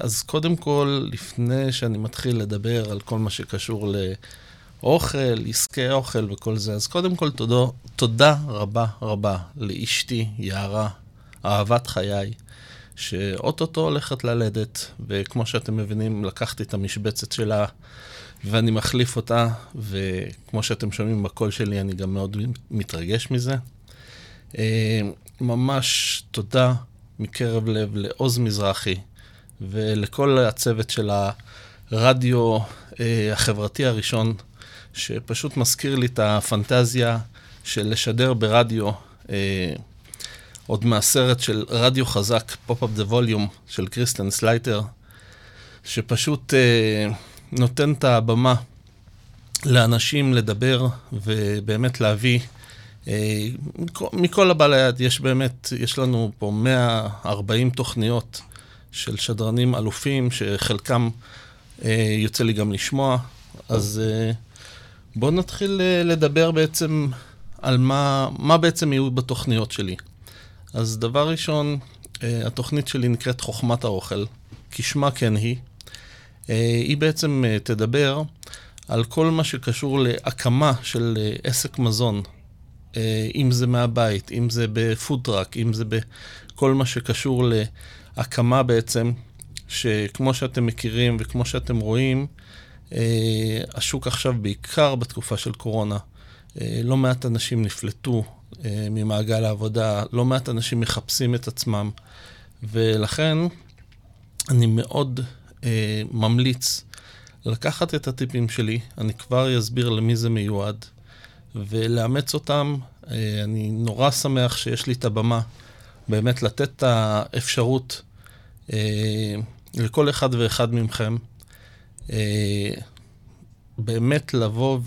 אז קודם כל, לפני שאני מתחיל לדבר על כל מה שקשור לאוכל, עסקי אוכל וכל זה, אז קודם כל תודה, תודה רבה רבה לאשתי, יערה, אהבת חיי, שאו-טו-טו הולכת ללדת, וכמו שאתם מבינים, לקחתי את המשבצת שלה ואני מחליף אותה, וכמו שאתם שומעים בקול שלי, אני גם מאוד מתרגש מזה. אה, ממש תודה מקרב לב לעוז מזרחי ולכל הצוות של הרדיו אה, החברתי הראשון, שפשוט מזכיר לי את הפנטזיה של לשדר ברדיו, אה, עוד מהסרט של רדיו חזק, Pump Up the Volume של כריסטיאן סלייטר, שפשוט אה, נותן את הבמה לאנשים לדבר ובאמת להביא אה, מכל הבא ליד, יש באמת, יש לנו פה 140 תוכניות של שדרנים אלופים, שחלקם אה, יוצא לי גם לשמוע, אז אה, בואו נתחיל לדבר בעצם על מה, מה בעצם יהיו בתוכניות שלי. אז דבר ראשון, התוכנית שלי נקראת חוכמת האוכל, כשמה כן היא. היא בעצם תדבר על כל מה שקשור להקמה של עסק מזון אה, אם זה מהבית, אם זה בפודטראק, אם זה בכל מה שקשור להקמה בעצם, שכמו שאתם מכירים וכמו שאתם רואים, אה, השוק עכשיו, בעיקר בתקופה של קורונה, אה, לא מעט אנשים נפלטו ממעגל העבודה, לא מעט אנשים מחפשים את עצמם, ולכן אני מאוד ממליץ לקחת את הטיפים שלי, אני כבר אסביר למי זה מיועד. ולאמץ אותם. אה, אני נורא שמח שיש לי את הבמה באמת לתת את האפשרות אה, לכל אחד ואחד מכם אה, באמת לבוא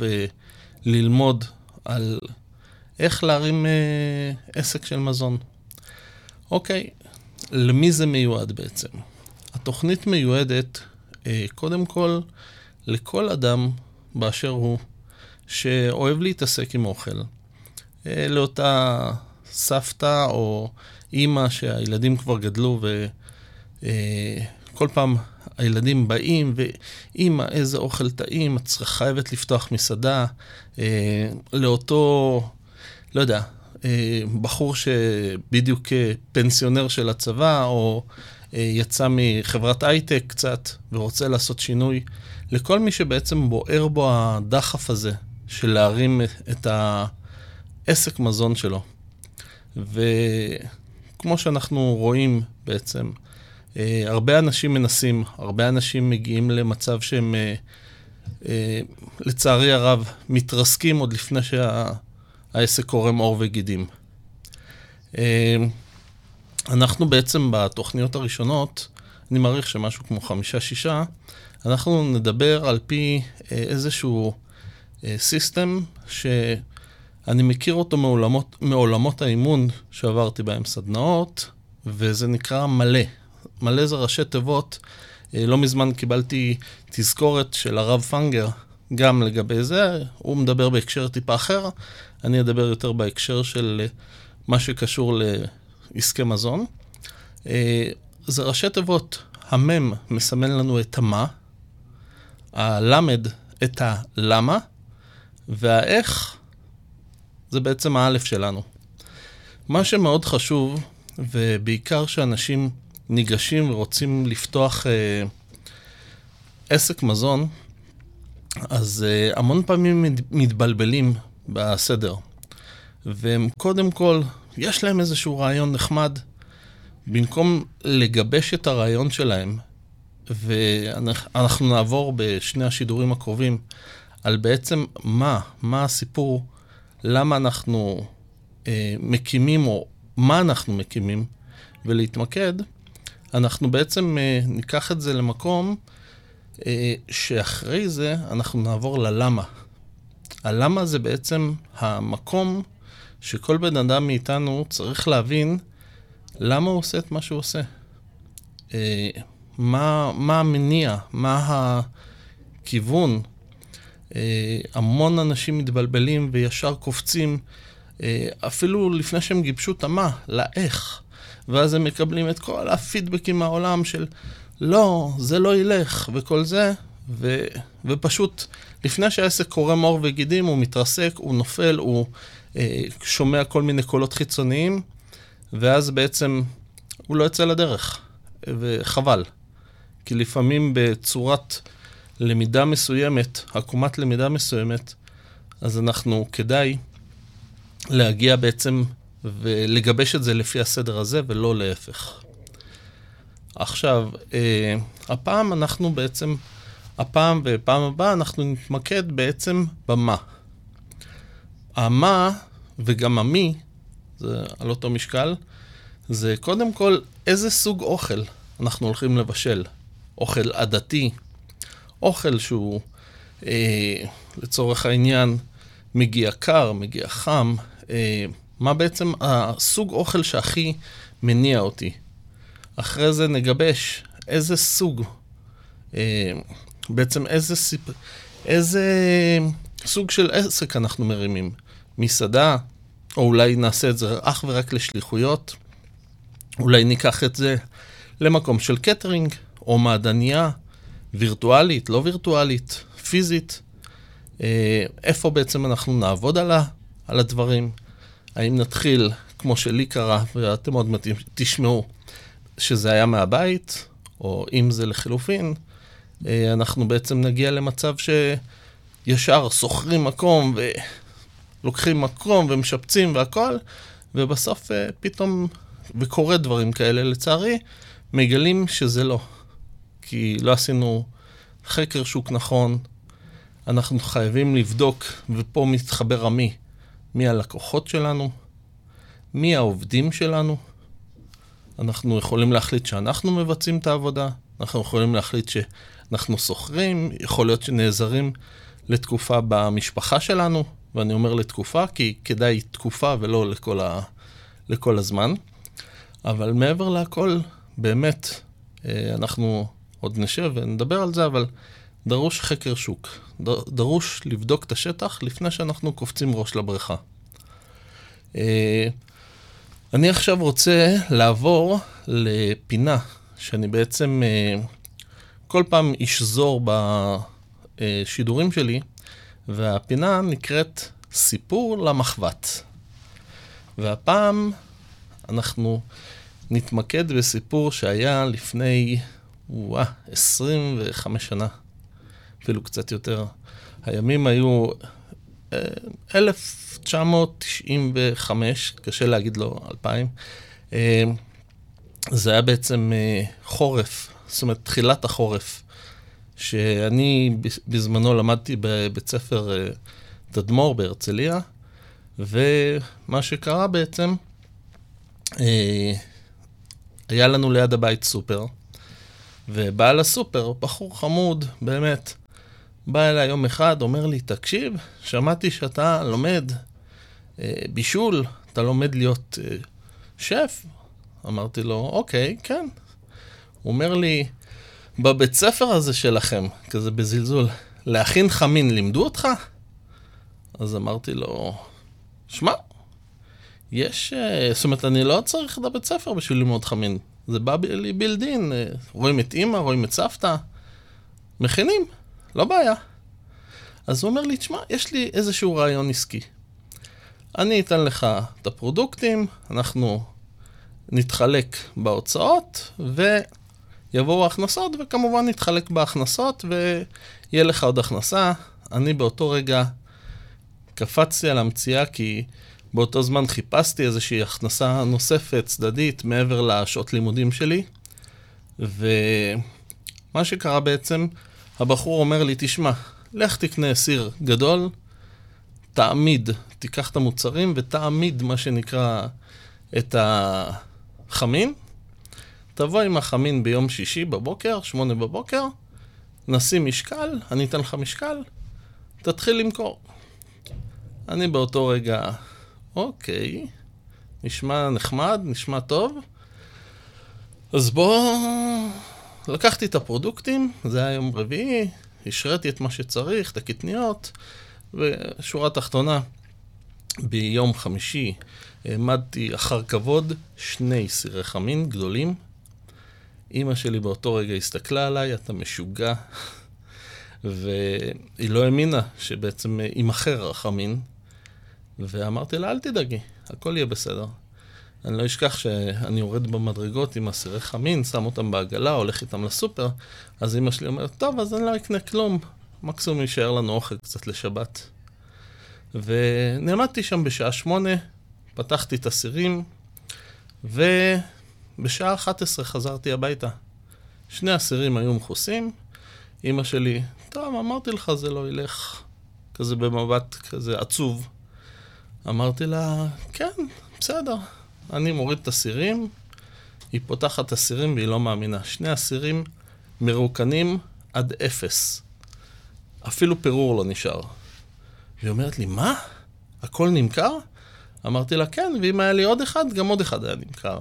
וללמוד על איך להרים עסק של מזון. אוקיי, למי זה מיועד בעצם? התוכנית מיועדת קודם כל לכל אדם באשר הוא. שאוהב להתעסק עם אוכל. אה, לאותה סבתא או אימא שהילדים כבר גדלו וכל אה, פעם הילדים באים ואימא, איזה אוכל טעים, את חייבת לפתוח מסעדה. אה, לאותו, לא יודע, בחור שבדיוק פנסיונר של הצבא, או יצא מחברת הייטק קצת ורוצה לעשות שינוי. לכל מי שבעצם בוער בו הדחף הזה של להרים את העסק מזון שלו. וכמו שאנחנו רואים בעצם, אה, הרבה אנשים מנסים, הרבה אנשים מגיעים למצב שהם, אה, אה, לצערי הרב, מתרסקים עוד לפני שהעסק קורם עור וגידים. אנחנו בעצם בתוכניות הראשונות, אני מעריך שמשהו כמו חמישה-שישה, אנחנו נדבר על פי איזשהו סיסטם שאני מכיר אותו מעולמות, מעולמות האימון שעברתי בהם סדנאות, וזה נקרא מלא. מלא זה ראשי תיבות. אה, לא מזמן קיבלתי תזכורת של הרב פנגר גם לגבי זה, הוא מדבר בהקשר טיפה אחר, אני אדבר יותר בהקשר של אה, מה שקשור לעסקי מזון. אה, זה ראשי תיבות, המם מסמן לנו את המה, הלמד את הלמה, והאיך זה בעצם האלף שלנו. מה שמאוד חשוב, ובעיקר שאנשים ניגשים ורוצים לפתוח אה, עסק מזון, אז אה, המון פעמים מתבלבלים בסדר. והם קודם כל, יש להם איזשהו רעיון נחמד, במקום לגבש את הרעיון שלהם, ואנחנו נעבור בשני השידורים הקרובים על בעצם מה, מה הסיפור, למה אנחנו אה, מקימים, או מה אנחנו מקימים, ולהתמקד, אנחנו בעצם אה, ניקח את זה למקום אה, שאחרי זה אנחנו נעבור ללמה. הלמה זה בעצם המקום שכל בן אדם מאיתנו צריך להבין למה הוא עושה את מה שהוא עושה. אה, מה, מה המניע, מה הכיוון. אה, המון אנשים מתבלבלים וישר קופצים, אה, אפילו לפני שהם גיבשו את המה, לאיך. ואז הם מקבלים את כל הפידבקים מהעולם של, לא, זה לא ילך, וכל זה, ו, ופשוט, לפני שהעסק קורם עור וגידים, הוא מתרסק, הוא נופל, הוא אה, שומע כל מיני קולות חיצוניים, ואז בעצם הוא לא יוצא לדרך, וחבל. כי לפעמים בצורת למידה מסוימת, עקומת למידה מסוימת, אז אנחנו, כדאי להגיע בעצם ולגבש את זה לפי הסדר הזה, ולא להפך. עכשיו, אה, הפעם אנחנו בעצם, הפעם ופעם הבאה אנחנו נתמקד בעצם במה. המה וגם המי, זה על אותו משקל, זה קודם כל איזה סוג אוכל אנחנו הולכים לבשל. אוכל עדתי, אוכל שהוא, אה, לצורך העניין, מגיע קר, מגיע חם, אה, מה בעצם הסוג אוכל שהכי מניע אותי. אחרי זה נגבש איזה סוג, אה, בעצם איזה, סיפ... איזה סוג של עסק אנחנו מרימים. מסעדה, או אולי נעשה את זה אך ורק לשליחויות, אולי ניקח את זה למקום של קטרינג, או מעדניה, וירטואלית, לא וירטואלית, פיזית. אה, איפה בעצם אנחנו נעבוד על, ה, על הדברים? האם נתחיל, כמו שלי קרה, ואתם עוד מעט תשמעו, שזה היה מהבית, או אם זה לחילופין, אה, אנחנו בעצם נגיע למצב שישר שוכרים מקום ולוקחים מקום ומשפצים והכל, ובסוף אה, פתאום, וקורה דברים כאלה לצערי, מגלים שזה לא. כי לא עשינו חקר שוק נכון, אנחנו חייבים לבדוק, ופה מתחבר המי, מי הלקוחות שלנו, מי העובדים שלנו. אנחנו יכולים להחליט שאנחנו מבצעים את העבודה, אנחנו יכולים להחליט שאנחנו שוכרים, יכול להיות שנעזרים לתקופה במשפחה שלנו, ואני אומר לתקופה, כי כדאי תקופה ולא לכל, ה... לכל הזמן. אבל מעבר לכל, באמת, אה, אנחנו עוד נשב ונדבר על זה, אבל דרוש חקר שוק. דרוש לבדוק את השטח לפני שאנחנו קופצים ראש לבריכה. אה, אני עכשיו רוצה לעבור לפינה שאני בעצם אה, כל פעם אשזור בשידורים שלי, והפינה נקראת סיפור למחבת. והפעם אנחנו נתמקד בסיפור שהיה לפני וואה, 25 שנה, אפילו קצת יותר. הימים היו 1995, אה, קשה להגיד לו 2000. אה, זה היה בעצם אה, חורף, זאת אומרת, תחילת החורף, שאני בזמנו למדתי בבית ספר תדמור בהרצליה, ומה שקרה בעצם, היה לנו ליד הבית סופר, ובעל הסופר, בחור חמוד, באמת, בא אליי יום אחד, אומר לי, תקשיב, שמעתי שאתה לומד אה, בישול, אתה לומד להיות אה, שף? אמרתי לו, אוקיי, כן. הוא אומר לי, בבית ספר הזה שלכם, כזה בזלזול, להכין חמין לימדו אותך? אז אמרתי לו, שמע, יש, אה, זאת אומרת, אני לא צריך את הבית ספר בשביל ללמוד חמין. זה בא לי בילדין, אה, רואים את אימא, רואים את סבתא, מכינים, לא בעיה. אז הוא אומר לי, תשמע, יש לי איזשהו רעיון עסקי. אני אתן לך את הפרודוקטים, אנחנו נתחלק בהוצאות, ויבואו ההכנסות, וכמובן נתחלק בהכנסות, ויהיה לך עוד הכנסה. אני באותו רגע קפצתי על המציאה, כי באותו זמן חיפשתי איזושהי הכנסה נוספת, צדדית, מעבר לשעות לימודים שלי. ומה שקרה בעצם, הבחור אומר לי, תשמע, לך תקנה סיר גדול, תעמיד, תיקח את המוצרים ותעמיד, מה שנקרא, את החמין. תבוא עם החמין ביום שישי בבוקר, שמונה בבוקר, נשים משקל, אני אתן לך משקל, תתחיל למכור. אני באותו רגע אוקיי, נשמע נחמד, נשמע טוב. אז בואו... לקחתי את הפרודוקטים, זה היה יום רביעי, השריתי את מה שצריך, את הקטניות, ושורה תחתונה, ביום חמישי העמדתי אחר כבוד שני סירי חמין גדולים. אימא שלי באותו רגע הסתכלה עליי, אתה משוגע, והיא לא האמינה שבעצם יימכר רחמין, ואמרתי לה, אל תדאגי, הכל יהיה בסדר. אני לא אשכח שאני יורד במדרגות עם אסירי חמין, שם אותם בעגלה, הולך איתם לסופר, אז אמא שלי אומרת, טוב, אז אני לא אקנה כלום, מקסימום יישאר לנו אוכל קצת לשבת. ונעמדתי שם בשעה שמונה, פתחתי את הסירים, ובשעה 11 חזרתי הביתה. שני אסירים היו מכוסים, אמא שלי, טוב, אמרתי לך, זה לא ילך. כזה במבט כזה עצוב. אמרתי לה, כן, בסדר. אני מוריד את הסירים, היא פותחת את הסירים והיא לא מאמינה. שני אסירים מרוקנים עד אפס. אפילו פירור לא נשאר. והיא אומרת לי, מה? הכל נמכר? אמרתי לה, כן, ואם היה לי עוד אחד, גם עוד אחד היה נמכר.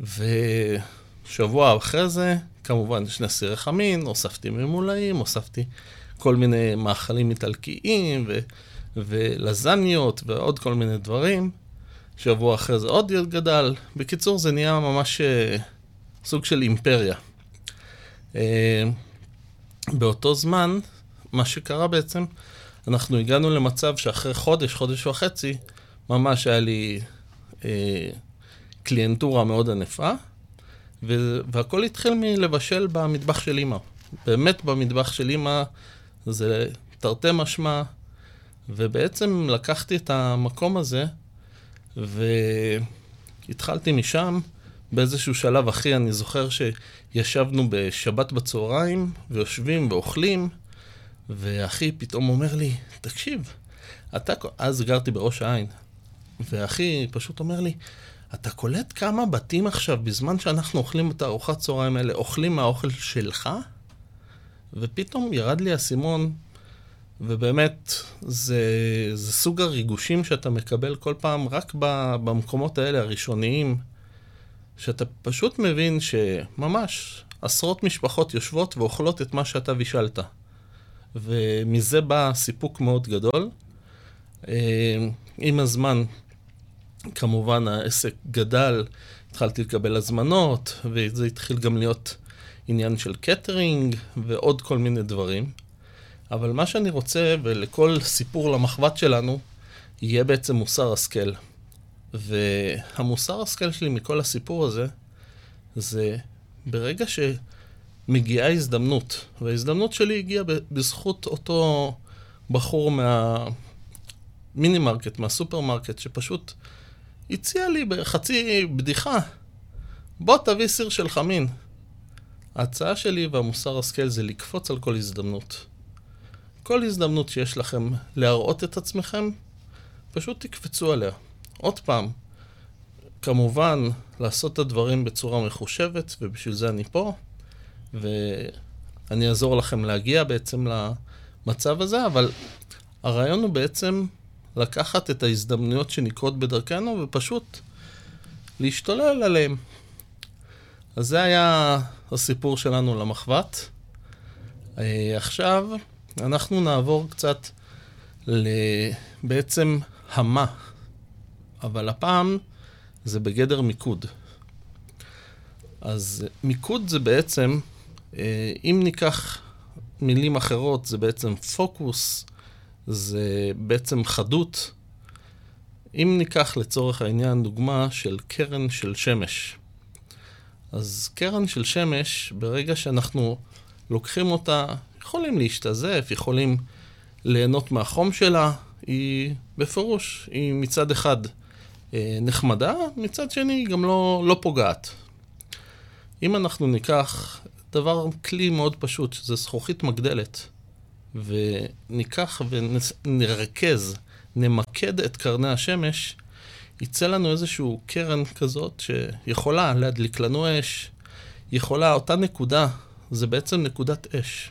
ושבוע אחרי זה, כמובן, שני סירי חמין, הוספתי ממולאים, הוספתי כל מיני מאכלים איטלקיים ו... ולזניות ועוד כל מיני דברים. שבוע אחרי זה עוד גדל. בקיצור, זה נהיה ממש uh, סוג של אימפריה. Uh, באותו זמן, מה שקרה בעצם, אנחנו הגענו למצב שאחרי חודש, חודש וחצי, ממש היה לי uh, קליינטורה מאוד ענפה, והכל התחיל מלבשל במטבח של אימא. באמת במטבח של אימא זה תרתי משמע, ובעצם לקחתי את המקום הזה, והתחלתי משם. באיזשהו שלב, אחי, אני זוכר שישבנו בשבת בצהריים, ויושבים ואוכלים, ואחי פתאום אומר לי, תקשיב, אתה, אז גרתי בראש העין, ואחי פשוט אומר לי, אתה קולט כמה בתים עכשיו, בזמן שאנחנו אוכלים את הארוחת צהריים האלה, אוכלים מהאוכל שלך? ופתאום ירד לי האסימון, ובאמת, זה, זה סוג הריגושים שאתה מקבל כל פעם רק במקומות האלה, הראשוניים, שאתה פשוט מבין שממש עשרות משפחות יושבות ואוכלות את מה שאתה בישלת. ומזה בא סיפוק מאוד גדול. אה, עם הזמן, כמובן העסק גדל, התחלתי לקבל הזמנות, וזה התחיל גם להיות עניין של קטרינג ועוד כל מיני דברים. אבל מה שאני רוצה, ולכל סיפור למחבת שלנו, יהיה בעצם מוסר השכל. והמוסר השכל שלי מכל הסיפור הזה, זה ברגע שמגיעה הזדמנות, וההזדמנות שלי הגיעה בזכות אותו בחור מהמיני מרקט, מהסופרמרקט, שפשוט הציע לי בחצי בדיחה, בוא תביא סיר של חמין. ההצעה שלי והמוסר השכל זה לקפוץ על כל הזדמנות. כל הזדמנות שיש לכם להראות את עצמכם, פשוט תקפצו עליה. עוד פעם, כמובן, לעשות את הדברים בצורה מחושבת, ובשביל זה אני פה, ואני אעזור לכם להגיע בעצם למצב הזה, אבל הרעיון הוא בעצם לקחת את ההזדמנויות שנקרות בדרכנו ופשוט להשתולל עליהן. אז זה היה הסיפור שלנו למחבת. אה, עכשיו אנחנו נעבור קצת בעצם המה, אבל הפעם זה בגדר מיקוד. אז מיקוד זה בעצם, אה, אם ניקח מילים אחרות, זה בעצם פוקוס, זה בעצם חדות. אם ניקח לצורך העניין דוגמה של קרן של שמש. אז קרן של שמש, ברגע שאנחנו לוקחים אותה, יכולים להשתזף, יכולים ליהנות מהחום שלה, היא בפירוש, היא מצד אחד אה, נחמדה, מצד שני היא גם לא, לא פוגעת. אם אנחנו ניקח דבר, כלי מאוד פשוט, שזה זכוכית מגדלת, וניקח ונרכז, נמקד את קרני השמש, יצא לנו איזשהו קרן כזאת שיכולה להדליק לנו אש, יכולה, אותה נקודה, זה בעצם נקודת אש,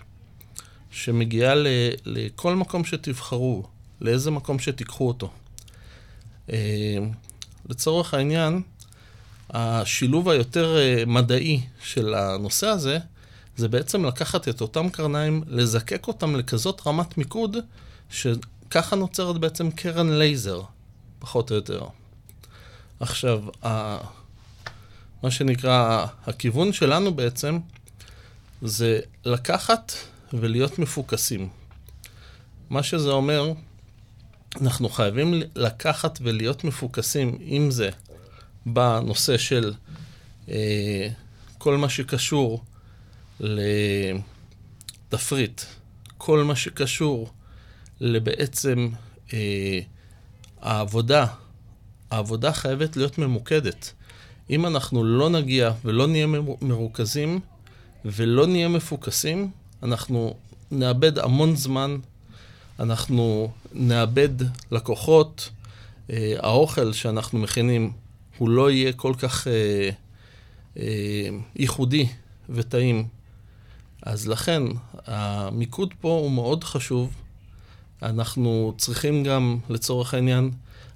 שמגיעה ל, לכל מקום שתבחרו, לאיזה מקום שתיקחו אותו. אה, לצורך העניין, השילוב היותר אה, מדעי של הנושא הזה, זה בעצם לקחת את אותם קרניים, לזקק אותם לכזאת רמת מיקוד, שככה נוצרת בעצם קרן לייזר, פחות או יותר. עכשיו, מה שנקרא, הכיוון שלנו בעצם, זה לקחת ולהיות מפוקסים. מה שזה אומר, אנחנו חייבים לקחת ולהיות מפוקסים, אם זה בנושא של אה, כל מה שקשור לתפריט, כל מה שקשור לבעצם אה, העבודה, העבודה חייבת להיות ממוקדת. אם אנחנו לא נגיע ולא נהיה מרוכזים ולא נהיה מפוקסים, אנחנו נאבד המון זמן, אנחנו נאבד לקוחות, אה, האוכל שאנחנו מכינים הוא לא יהיה כל כך אה, אה, ייחודי וטעים. אז לכן, המיקוד פה הוא מאוד חשוב. אנחנו צריכים גם, לצורך העניין,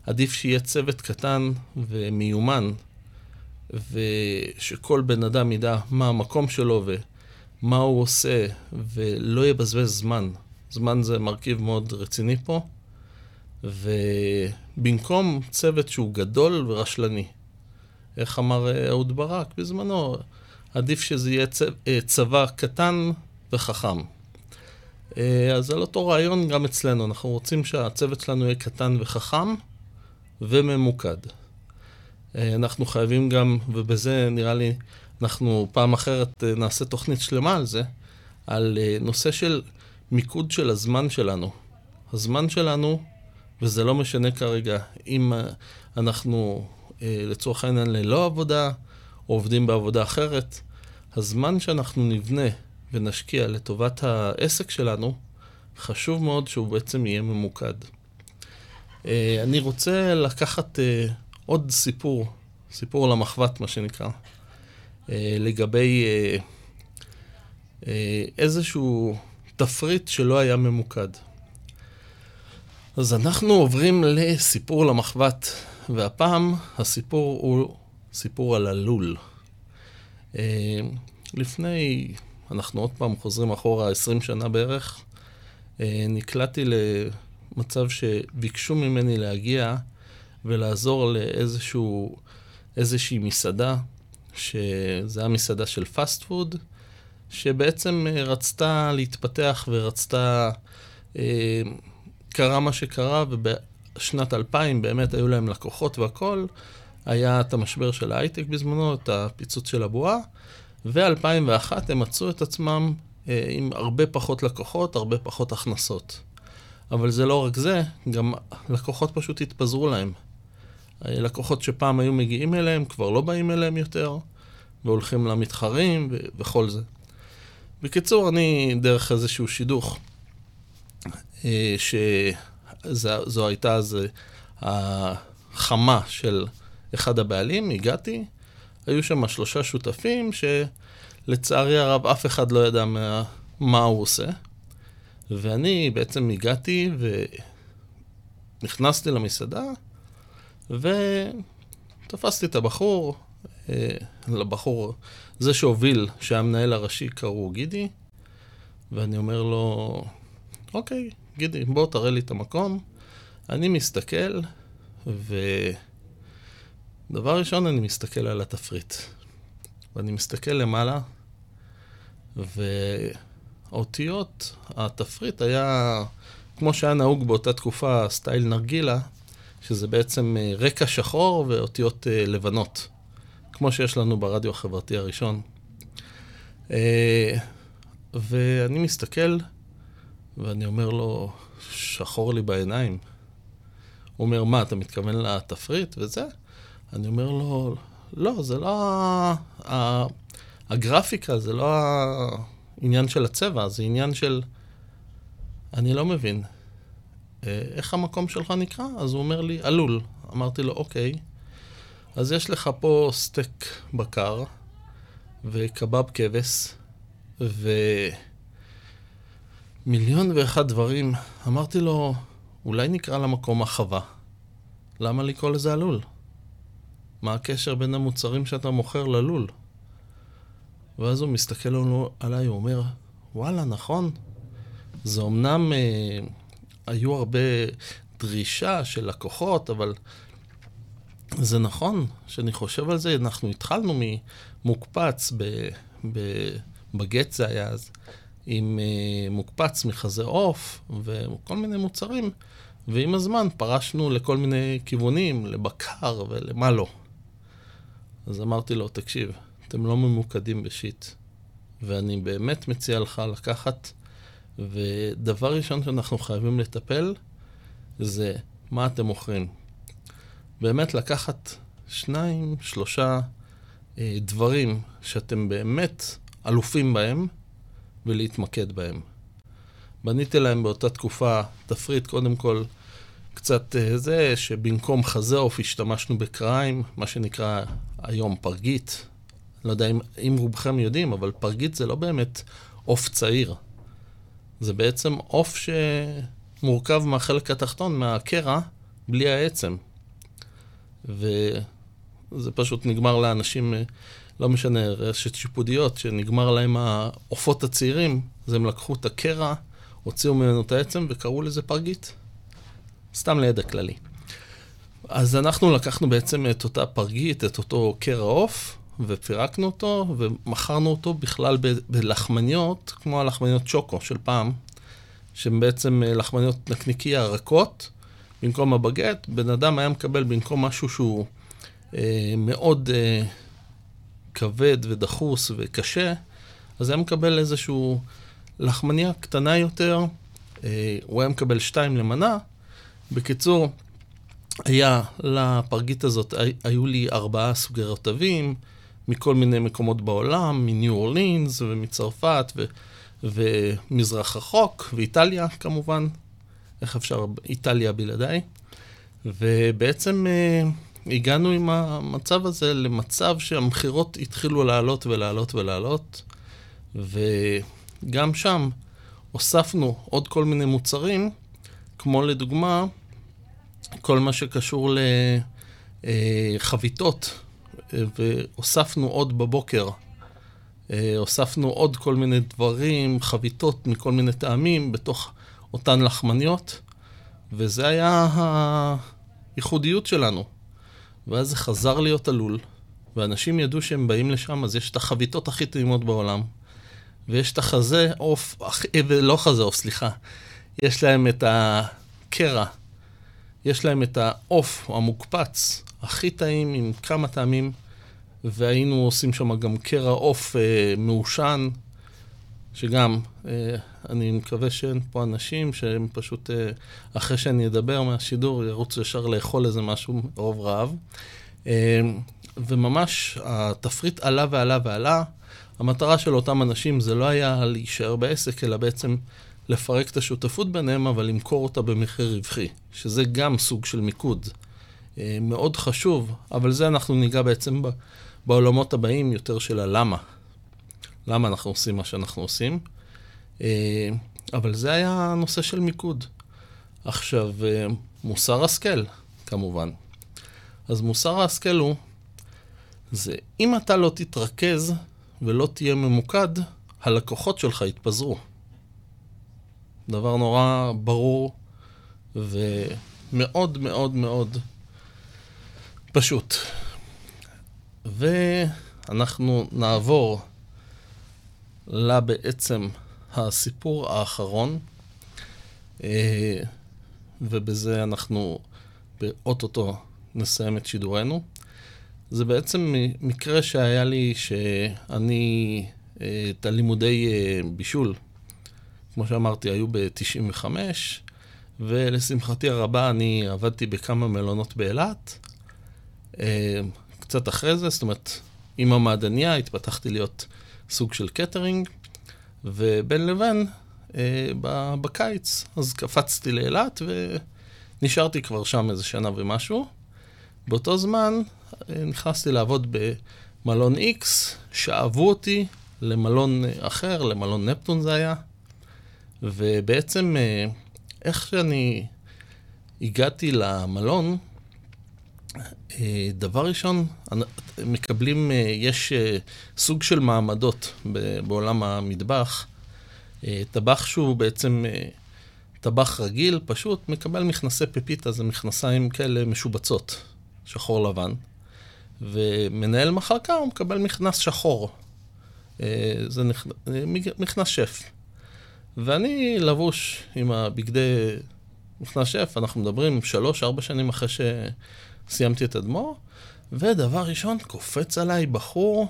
עדיף שיהיה צוות קטן ומיומן, ושכל בן אדם ידע מה המקום שלו ומה הוא עושה, ולא יבזבז זמן. זמן זה מרכיב מאוד רציני פה, ובמקום צוות שהוא גדול ורשלני. איך אמר אהוד ברק בזמנו? עדיף שזה יהיה אה, צבא קטן וחכם. אה, אז על אותו רעיון גם אצלנו, אנחנו רוצים שהצוות שלנו יהיה קטן וחכם וממוקד. אה, אנחנו חייבים גם, ובזה נראה לי אנחנו פעם אחרת נעשה תוכנית שלמה על זה, על נושא של מיקוד של הזמן שלנו. הזמן שלנו, וזה לא משנה כרגע אם אנחנו לצורך העניין ללא עבודה, או עובדים בעבודה אחרת, הזמן שאנחנו נבנה ונשקיע לטובת העסק שלנו, חשוב מאוד שהוא בעצם יהיה ממוקד. אה, אני רוצה לקחת אה, עוד סיפור, סיפור למחבת, מה שנקרא, אה, לגבי איזשהו תפריט שלא היה ממוקד. אז אנחנו עוברים לסיפור למחבת, והפעם הסיפור הוא סיפור על הלול. אה, לפני, אנחנו עוד פעם חוזרים אחורה 20 שנה בערך, אה, נקלעתי למצב שביקשו ממני להגיע ולעזור לאיזשהו, איזושהי מסעדה, שזה היה מסעדה של פאסט פוד, שבעצם אה, רצתה להתפתח ורצתה, קרה מה שקרה, ובשנת 2000 באמת היו להם לקוחות והכול. היה את המשבר של ההייטק בזמנו, את הפיצוץ של הבועה, ו-2001 הם מצאו את עצמם אה, עם הרבה פחות לקוחות, הרבה פחות הכנסות. אבל זה לא רק זה, גם לקוחות פשוט התפזרו להם. אה, לקוחות שפעם היו מגיעים אליהם, כבר לא באים אליהם יותר, והולכים למתחרים ו- וכל זה. בקיצור, אני דרך איזשהו שידוך, אה, שזו הייתה אז החמה של אחד הבעלים, הגעתי, היו שם שלושה שותפים שלצערי הרב אף אחד לא ידע מה, מה הוא עושה. ואני בעצם הגעתי ונכנסתי למסעדה ותפסתי את הבחור, אה, לבחור, זה שהוביל, שהמנהל הראשי קראו גידי, ואני אומר לו, אוקיי, גידי, בוא תראה לי את המקום. אני מסתכל, ו... דבר ראשון, אני מסתכל על התפריט. ואני מסתכל למעלה, והאותיות, התפריט היה, כמו שהיה נהוג באותה תקופה, סטייל נרגילה, שזה בעצם אה, רקע שחור ואותיות אה, לבנות, כמו שיש לנו ברדיו החברתי הראשון. אה, ואני מסתכל, ואני אומר לו, שחור לי בעיניים. הוא אומר, מה, אתה מתכוון לתפריט וזה? אני אומר לו, לא, זה לא... הגרפיקה זה לא העניין של הצבע, זה עניין של... אני לא מבין. אה, איך המקום שלך נקרא? אז הוא אומר לי, עלול. אמרתי לו, אוקיי. אז יש לך פה סטייק בקר, וקבב כבש, ומיליון ואחד דברים. אמרתי לו, אולי נקרא למקום החווה. למה לקרוא לזה עלול? מה הקשר בין המוצרים שאתה מוכר ללול? ואז הוא מסתכל עליי, הוא אומר, וואלה, נכון. זה אמנם אה, היו הרבה דרישה של לקוחות, אבל זה נכון שאני חושב על זה, אנחנו התחלנו ממוקפץ, ב, ב, בגט זה היה אז, עם אה, מוקפץ מחזה עוף וכל מיני מוצרים, ועם הזמן פרשנו לכל מיני כיוונים, לבקר ולמה לא. אז אמרתי לו, תקשיב, אתם לא ממוקדים בשיט, ואני באמת מציע לך לקחת, ודבר ראשון שאנחנו חייבים לטפל, זה מה אתם מוכרים. באמת לקחת שניים, שלושה אה, דברים שאתם באמת אלופים בהם, ולהתמקד בהם. בניתי להם באותה תקופה תפריט, קודם כל, קצת אה, זה, שבמקום חזה עוף השתמשנו בקריים, מה שנקרא היום פרגית. לא יודע אם, אם רובכם יודעים, אבל פרגית זה לא באמת עוף צעיר. זה בעצם עוף שמורכב מהחלק התחתון, מהקרע, בלי העצם. וזה פשוט נגמר לאנשים, אה, לא משנה, רשת שיפודיות, שנגמר להם העופות הצעירים, אז הם לקחו את הקרע, הוציאו ממנו את העצם וקראו לזה פרגית. סתם לידע כללי. אז אנחנו לקחנו בעצם את אותה פרגית, את אותו קרע עוף, ופירקנו אותו, ומכרנו אותו בכלל ב- בלחמניות, כמו הלחמניות צ'וקו של פעם, שהן בעצם אה, לחמניות נקניקיה רכות. במקום הבגט, בן אדם היה מקבל במקום משהו שהוא אה, מאוד אה, כבד ודחוס וקשה, אז היה מקבל איזשהו לחמניה קטנה יותר, אה, הוא היה מקבל שתיים למנה, בקיצור, היה לפרגית הזאת, היו לי ארבעה סוגי רטבים מכל מיני מקומות בעולם, מניו אורלינס ומצרפת ו, ומזרח רחוק, ואיטליה כמובן, איך אפשר? איטליה בלעדיי. ובעצם אה, הגענו עם המצב הזה למצב שהמכירות התחילו לעלות ולעלות ולעלות, וגם שם הוספנו עוד כל מיני מוצרים, כמו לדוגמה, כל מה שקשור לחביתות, והוספנו עוד בבוקר. הוספנו עוד כל מיני דברים, חביתות מכל מיני טעמים בתוך אותן לחמניות, וזה היה הייחודיות שלנו. ואז זה חזר להיות עלול, ואנשים ידעו שהם באים לשם, אז יש את החביתות הכי טעימות בעולם, ויש את החזה עוף, לא חזה עוף, סליחה, יש להם את הקרע יש להם את העוף המוקפץ הכי טעים עם כמה טעמים, והיינו עושים שם גם קרע עוף אה, מעושן, שגם, אה, אני מקווה שאין פה אנשים שהם פשוט, אה, אחרי שאני אדבר מהשידור, ירוצו ישר לאכול איזה משהו רוב רעב. אה, וממש התפריט עלה ועלה ועלה. המטרה של אותם אנשים זה לא היה להישאר בעסק, אלא בעצם לפרק את השותפות ביניהם, אבל למכור אותה במחיר רווחי, שזה גם סוג של מיקוד. אה, מאוד חשוב, אבל זה אנחנו ניגע בעצם בעולמות הבאים יותר של הלמה. למה אנחנו עושים מה שאנחנו עושים. אה, אבל זה היה הנושא של מיקוד. עכשיו, אה, מוסר השכל, כמובן. אז מוסר ההשכל הוא, זה אם אתה לא תתרכז ולא תהיה ממוקד, הלקוחות שלך יתפזרו. דבר נורא ברור ומאוד מאוד מאוד פשוט. ואנחנו נעבור לבעצם הסיפור האחרון, אה, ובזה אנחנו באוטוטו נסיים את שידורנו. זה בעצם מקרה שהיה לי שאני, אה, את הלימודי אה, בישול כמו שאמרתי, היו ב-95, ולשמחתי הרבה אני עבדתי בכמה מלונות באילת. אה, קצת אחרי זה, זאת אומרת, עם המעדניה התפתחתי להיות סוג של קטרינג, ובין לבין, אה, בקיץ, אז קפצתי לאילת ונשארתי כבר שם איזה שנה ומשהו. באותו זמן אה, נכנסתי לעבוד במלון X, שאהבו אותי למלון אחר, למלון נפטון זה היה. ובעצם, אה, איך שאני הגעתי למלון, אה, דבר ראשון, מקבלים, אה, יש סוג של מעמדות בעולם המטבח. טבח שהוא בעצם טבח רגיל, פשוט מקבל מכנסי פפיטה, זה מכנסיים כאלה משובצות. שחור לבן, ומנהל מחלקה הוא מקבל מכנס שחור. אה, זה מכנס שף. ואני לבוש עם הבגדי מכנס שף, אנחנו מדברים שלוש, ארבע שנים אחרי שסיימתי את אדמו"ר, ודבר ראשון, קופץ עליי בחור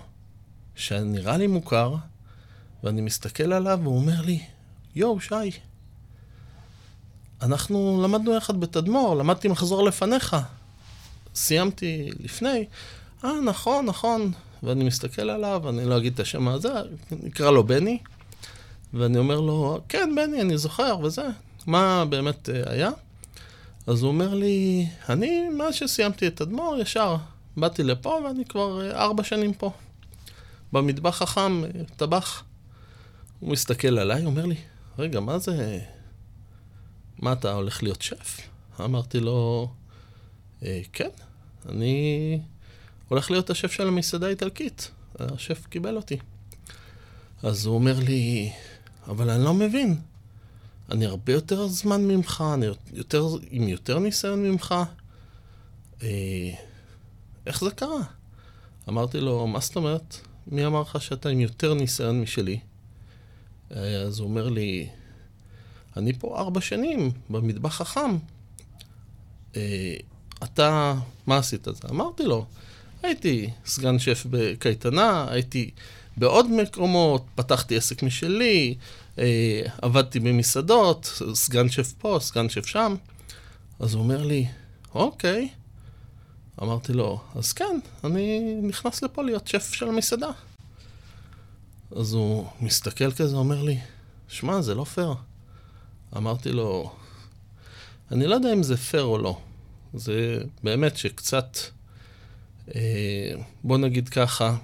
שנראה לי מוכר, ואני מסתכל עליו והוא אומר לי, יואו, שי, אנחנו למדנו יחד בתדמור, למדתי מחזור לפניך. סיימתי לפני. אה, נכון, נכון. ואני מסתכל עליו, אני לא אגיד את השם הזה, נקרא לו בני. ואני אומר לו, כן, בני, אני זוכר, וזה. מה באמת אה, היה? אז הוא אומר לי, אני, מאז שסיימתי את אדמו"ר, ישר באתי לפה ואני כבר אה, ארבע שנים פה. במטבח החם, אה, טבח. הוא מסתכל עליי, אומר לי, רגע, מה זה... מה, אתה הולך להיות שף? אמרתי לו, אה, כן, אני הולך להיות השף של המסעדה האיטלקית. השף קיבל אותי. אז הוא אומר לי, אבל אני לא מבין. אני הרבה יותר זמן ממך, אני יותר, עם יותר ניסיון ממך. אה, איך זה קרה? אמרתי לו, מה זאת אומרת? מי אמר לך שאתה עם יותר ניסיון משלי? אה, אז הוא אומר לי, אני פה ארבע שנים במטבח החם. אה, אתה, מה עשית? אז אמרתי לו, הייתי סגן שף בקייטנה, הייתי בעוד מקומות, פתחתי עסק משלי, עבדתי במסעדות, סגן שף פה, סגן שף שם. אז הוא אומר לי, אוקיי. אמרתי לו, אז כן, אני נכנס לפה להיות שף של המסעדה. אז הוא מסתכל כזה, אומר לי, שמע, זה לא פייר. אמרתי לו, אני לא יודע אם זה פייר או לא. זה באמת שקצת, אה, בוא נגיד ככה,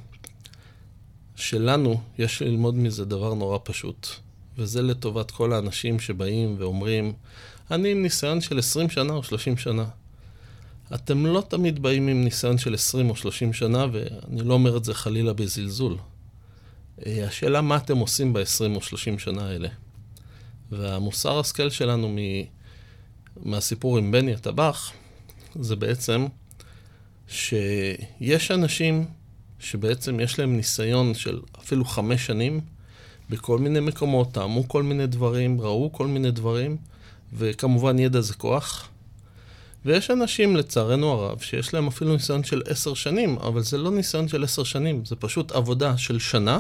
שלנו יש ללמוד מזה דבר נורא פשוט. וזה לטובת כל האנשים שבאים ואומרים, אני עם ניסיון של 20 שנה או 30 שנה. אתם לא תמיד באים עם ניסיון של 20 או 30 שנה, ואני לא אומר את זה חלילה בזלזול. אה, השאלה מה אתם עושים ב-20 או 30 שנה האלה. והמוסר השכל שלנו מ... מהסיפור עם בני הטבח, זה בעצם שיש אנשים שבעצם יש להם ניסיון של אפילו חמש שנים בכל מיני מקומות, טעמו כל מיני דברים, ראו כל מיני דברים, וכמובן ידע זה כוח. ויש אנשים, לצערנו הרב, שיש להם אפילו ניסיון של עשר שנים, אבל זה לא ניסיון של עשר שנים, זה פשוט עבודה של שנה,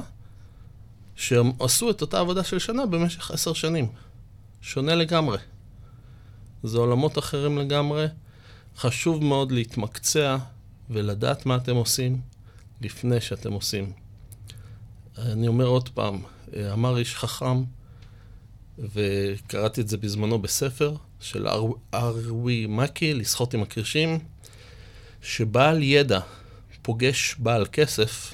שהם עשו את אותה עבודה של שנה במשך עשר שנים. שונה לגמרי. זה עולמות אחרים לגמרי. חשוב מאוד להתמקצע ולדעת מה אתם עושים לפני שאתם עושים. אני אומר עוד פעם, אמר איש חכם, וקראתי את זה בזמנו בספר של ארווי מקי, לסחוט עם הקרשים, שבעל ידע פוגש בעל כסף,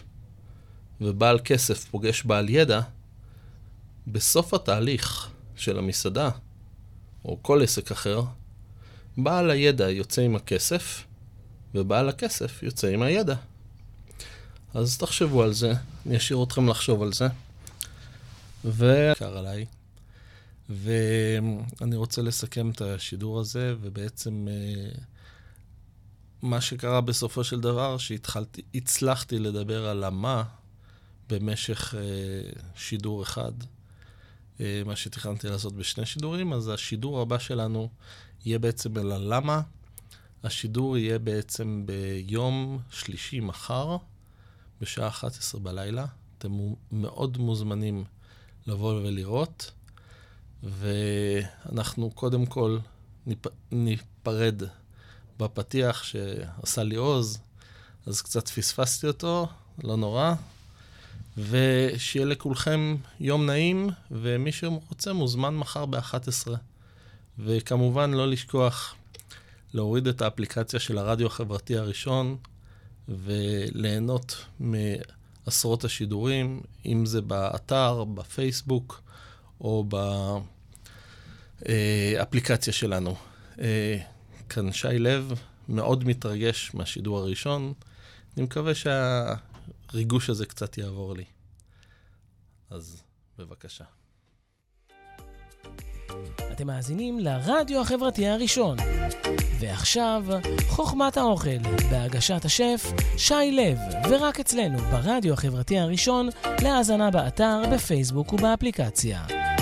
ובעל כסף פוגש בעל ידע, בסוף התהליך של המסעדה, או כל עסק אחר, בעל הידע יוצא עם הכסף, ובעל הכסף יוצא עם הידע. אז תחשבו על זה, אני אשאיר אתכם לחשוב על זה. וקר עליי. ואני רוצה לסכם את השידור הזה, ובעצם אה, מה שקרה בסופו של דבר, שהצלחתי לדבר על המה במשך אה, שידור אחד, אה, מה שתכננתי לעשות בשני שידורים, אז השידור הבא שלנו יהיה בעצם על הלמה. השידור יהיה בעצם ביום שלישי מחר, בשעה 11 בלילה. אתם מאוד מוזמנים לבוא ולראות, ואנחנו קודם כל ניפ... ניפרד בפתיח שעשה לי עוז, אז קצת פספסתי אותו, לא נורא, ושיהיה לכולכם יום נעים, ומי שרוצה מוזמן מחר ב-11. וכמובן לא לשכוח להוריד את האפליקציה של הרדיו החברתי הראשון, וליהנות מעשרות השידורים, אם זה באתר, בפייסבוק, או באפליקציה שלנו. אה, כאן שי לב, מאוד מתרגש מהשידור הראשון. אני מקווה שה... הריגוש הזה קצת יעבור לי. אז בבקשה. אתם מאזינים לרדיו החברתי הראשון. ועכשיו, חוכמת האוכל, בהגשת השף שי לב, ורק אצלנו, ברדיו החברתי הראשון, להאזנה באתר, בפייסבוק ובאפליקציה.